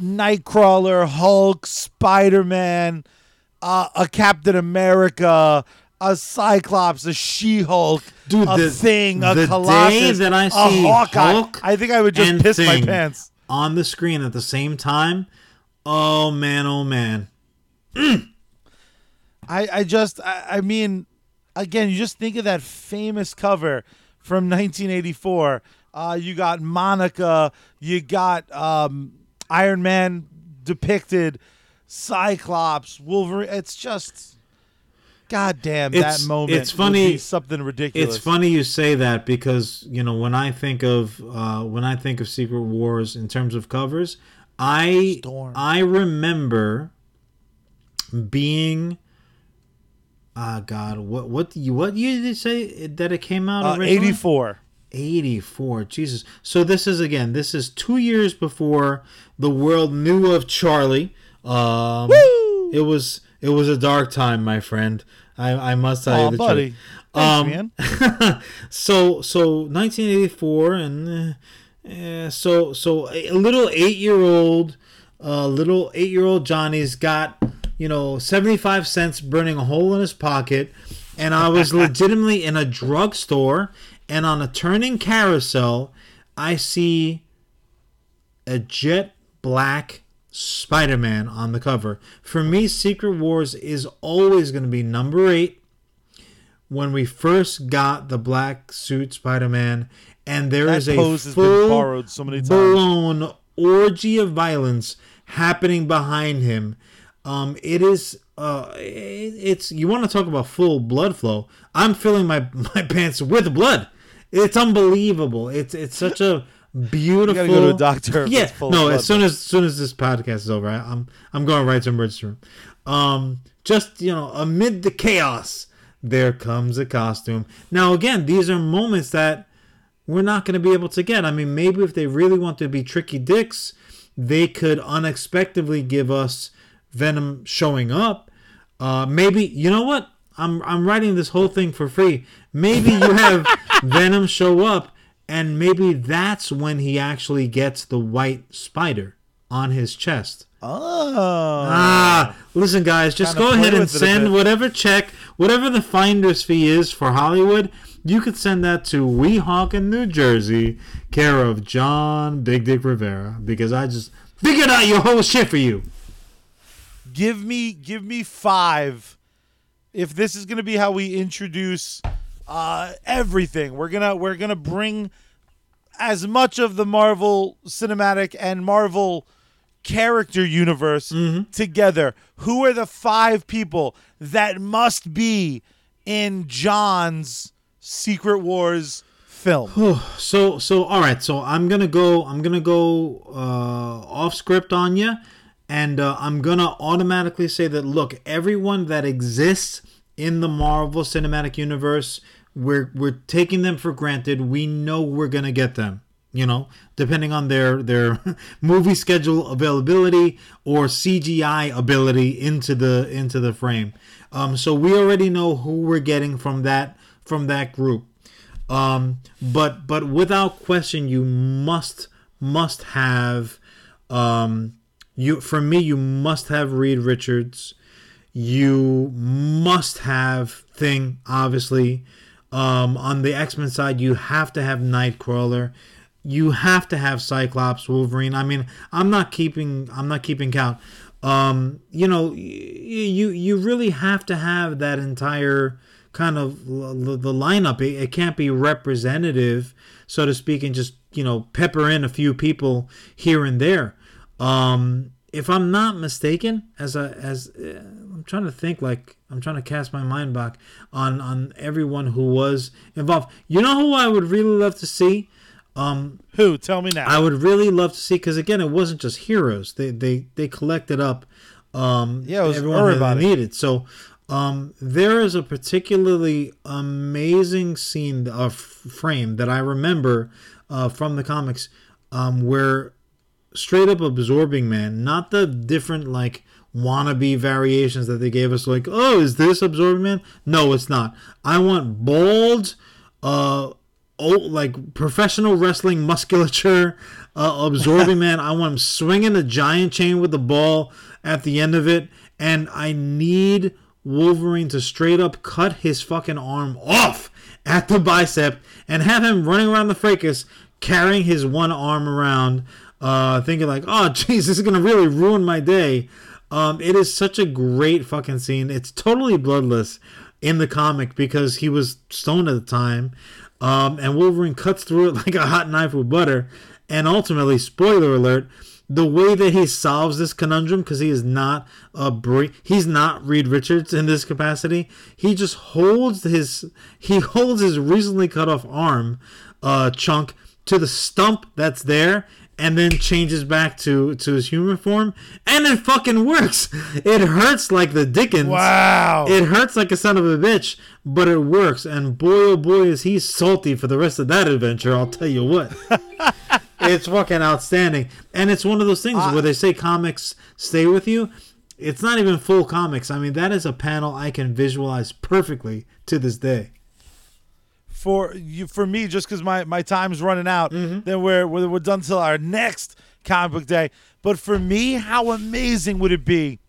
Nightcrawler, Hulk, Spider Man, uh, a Captain America, a Cyclops, a She Hulk, a the- Thing, a the day Colossus, that I a see Hawkeye. Hulk I think I would just piss my pants. on the screen at the same time. Oh man, oh man. I, I just I, I mean again you just think of that famous cover from 1984 uh, you got Monica you got um, Iron Man depicted Cyclops Wolverine it's just god damn It's- that moment it's funny- something ridiculous It's funny you say that because you know when I think of uh, when I think of Secret Wars in terms of covers, I Storm. I remember being, ah God, what what you what year did you say that it came out? uh, 84 84 jesus so this is again this is two years before the world knew of charlie um Woo! it was it was a dark time my friend i i must tell Aw, you the buddy. truth Thanks, um, man. so so 1984 and uh, so so a little eight year old uh, little eight year old johnny's got you know 75 cents burning a hole in his pocket and i was legitimately in a drugstore and on a turning carousel i see a jet black spider-man on the cover for me secret wars is always going to be number eight when we first got the black suit Spider-Man, and there That is a been full so blown orgy of violence happening behind him. Um, it is uh, it's you want to talk about full blood flow. I'm filling my my pants with blood. It's unbelievable. It's it's such a beautiful. Got to go to a doctor Yeah, no. As soon as, as soon as this podcast is over, I, I'm I'm going right to emergency room. Um, just you know, amid the chaos, there comes a costume. Now again, these are moments that we're not going to be able to get. I mean, maybe if they really want to be tricky dicks, they could unexpectedly give us Venom showing up. Uh, maybe you know what? I'm I'm writing this whole thing for free. Maybe you have Venom show up, and maybe that's when he actually gets the white spider on his chest. oh Ah, listen, guys, just Kinda go ahead and with it a send whatever check, whatever the finder's fee is for Hollywood. You could send that to Weehawken, New Jersey, care of John Big Dick Rivera, because I just figured out your whole shit for you. give me give me five if this is gonna be how we introduce uh, everything we're gonna we're gonna bring as much of the marvel cinematic and marvel character universe together who are the five people that must be in john's secret wars film So, so all right. So I'm gonna go. I'm gonna go uh, off script on you, and uh, I'm gonna automatically say that look, everyone that exists in the Marvel Cinematic Universe, we're we're taking them for granted. We know we're gonna get them. You know, depending on their their movie schedule availability or CGI ability into the into the frame. Um, so we already know who we're getting from that from that group. Um, but but without question, you must must have um, you for me. You must have Reed Richards. You must have Thing. Obviously, um, on the X Men side, you have to have Nightcrawler. You have to have Cyclops, Wolverine. I mean, I'm not keeping I'm not keeping count. Um, you know, you you really have to have that entire kind of the lineup. It, it can't be representative, so to speak, and just you know pepper in a few people here and there. Um, if I'm not mistaken, as a as uh, I'm trying to think, like I'm trying to cast my mind back on on everyone who was involved. You know who I would really love to see. Um, Who? Tell me now. I would really love to see because again, it wasn't just heroes. They they they collected up. Um, Yeah, it was everyone that they needed. So um, there is a particularly amazing scene of frame that I remember uh, from the comics um, where straight up absorbing man, not the different like wannabe variations that they gave us. Like, oh, is this absorbing man? No, it's not. I want bald, uh, oh, like professional wrestling musculature, uh, absorbing man. I want him swinging a giant chain with the ball at the end of it, and I need Wolverine to straight up cut his fucking arm off at the bicep and have him running around the fracas carrying his one arm around, uh, thinking like, "Oh, jeez, this is gonna really ruin my day." Um, it is such a great fucking scene. It's totally bloodless in the comic because he was stoned at the time, um, and Wolverine cuts through it like a hot knife with butter. And ultimately, spoiler alert, the way that he solves this conundrum because he is not a bra- he's not Reed Richards in this capacity. He just holds his he holds his recently cut off arm uh, chunk to the stump that's there and then changes back to to his human form and it fucking works. It hurts like the Dickens. wow. It hurts like a son of a bitch, but it works. And boy, oh boy, is he salty for the rest of that adventure. I'll tell you what. it's fucking outstanding. And it's one of those things where they say comics stay with you. It's not even full comics. I mean, that is a panel I can visualize perfectly to this day. For you for me just because my my time's running out Mm-hmm. then we're, we're we're done till our next comic book day but for me how amazing would it be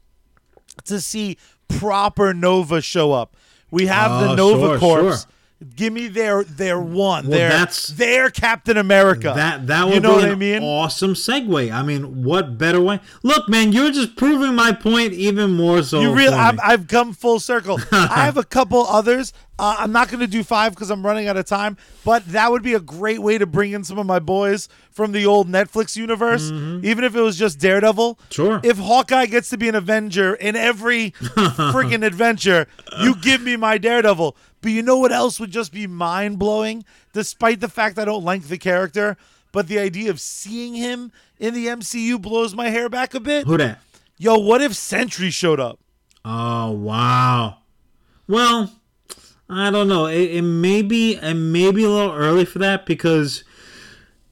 to see proper nova show up we have the Oh, nova sure, corps sure. give me their their one Well, their that's- their captain america That that would you know be what an i mean awesome segue. I mean, what better way? Look, man, you're just proving my point even more so. You really, me. I've come full circle. I have a couple others. Uh, I'm not going to do five because I'm running out of time. But that would be a great way to bring in some of my boys from the old Netflix universe, even if it was just Daredevil. Mm-hmm. Sure. If Hawkeye gets to be an Avenger in every freaking adventure, you give me my Daredevil. But you know what else would just be mind blowing, despite the fact I don't like the character. But the idea of seeing him in the MCU blows my hair back a bit. Who that? Yo, what if Sentry showed up? Oh wow. Well, I don't know. It, it may be it may be a little early for that because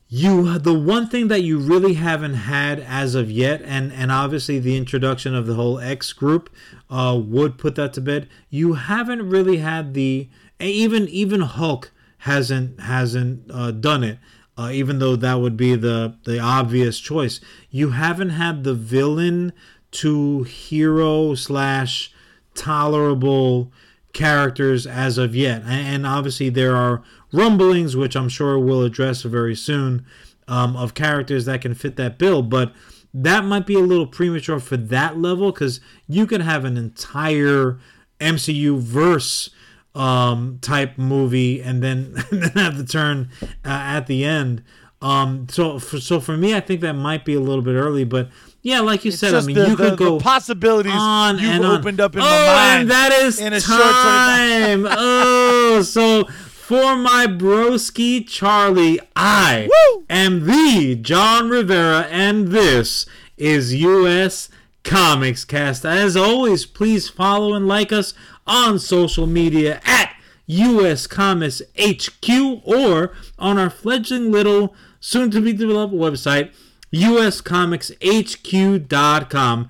you the one thing that you really haven't had as of yet, and and obviously the introduction of the whole X group uh, would put that to bed. You haven't really had the even even Hulk hasn't hasn't uh, done it. Uh, even though that would be the the obvious choice, you haven't had the villain to hero slash tolerable characters as of yet. And, obviously, there are rumblings, which I'm sure we'll address very soon, um, of characters that can fit that bill. But that might be a little premature for that level because you can have an entire MCU verse um, type movie and then, and then have the turn uh, at the end. Um, so, for, so for me, I think that might be a little bit early, but yeah, like you said, I mean, the, you the, could go possibilities on you've and on. opened up in oh, my mind. and that is in a short time. oh, so for my broski Charlie, I Woo! am the John Rivera, and this is U.S. Comics Cast. As always, please follow and like us on social media at US Comics HQ or on our fledgling little soon to be developed website uscomicshq.com.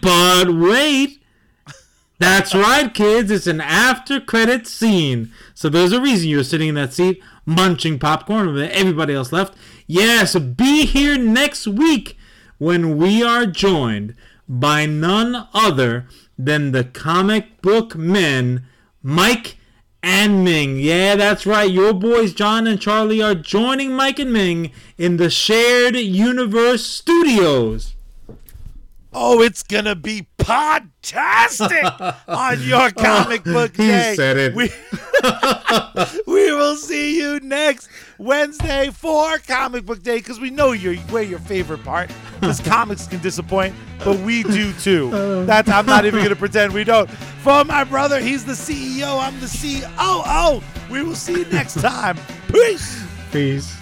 But wait, that's right, kids. It's an after credit scene. So there's a reason you're sitting in that seat munching popcorn when everybody else left. Yes, be here next week when we are joined by none other than the comic book men, Mike and Ming. Yeah, that's right. Your boys, John and Charlie, are joining Mike and Ming in the Shared Universe Studios. Oh, it's gonna be podtastic on your comic book he day. said it. We, we will see you next Wednesday for comic book day because we know you're we're your favorite part because comics can disappoint, but we do too. Uh. That's I'm not even gonna pretend we don't. For my brother, he's the CEO. I'm the COO. We will see you next time. Peace. Peace.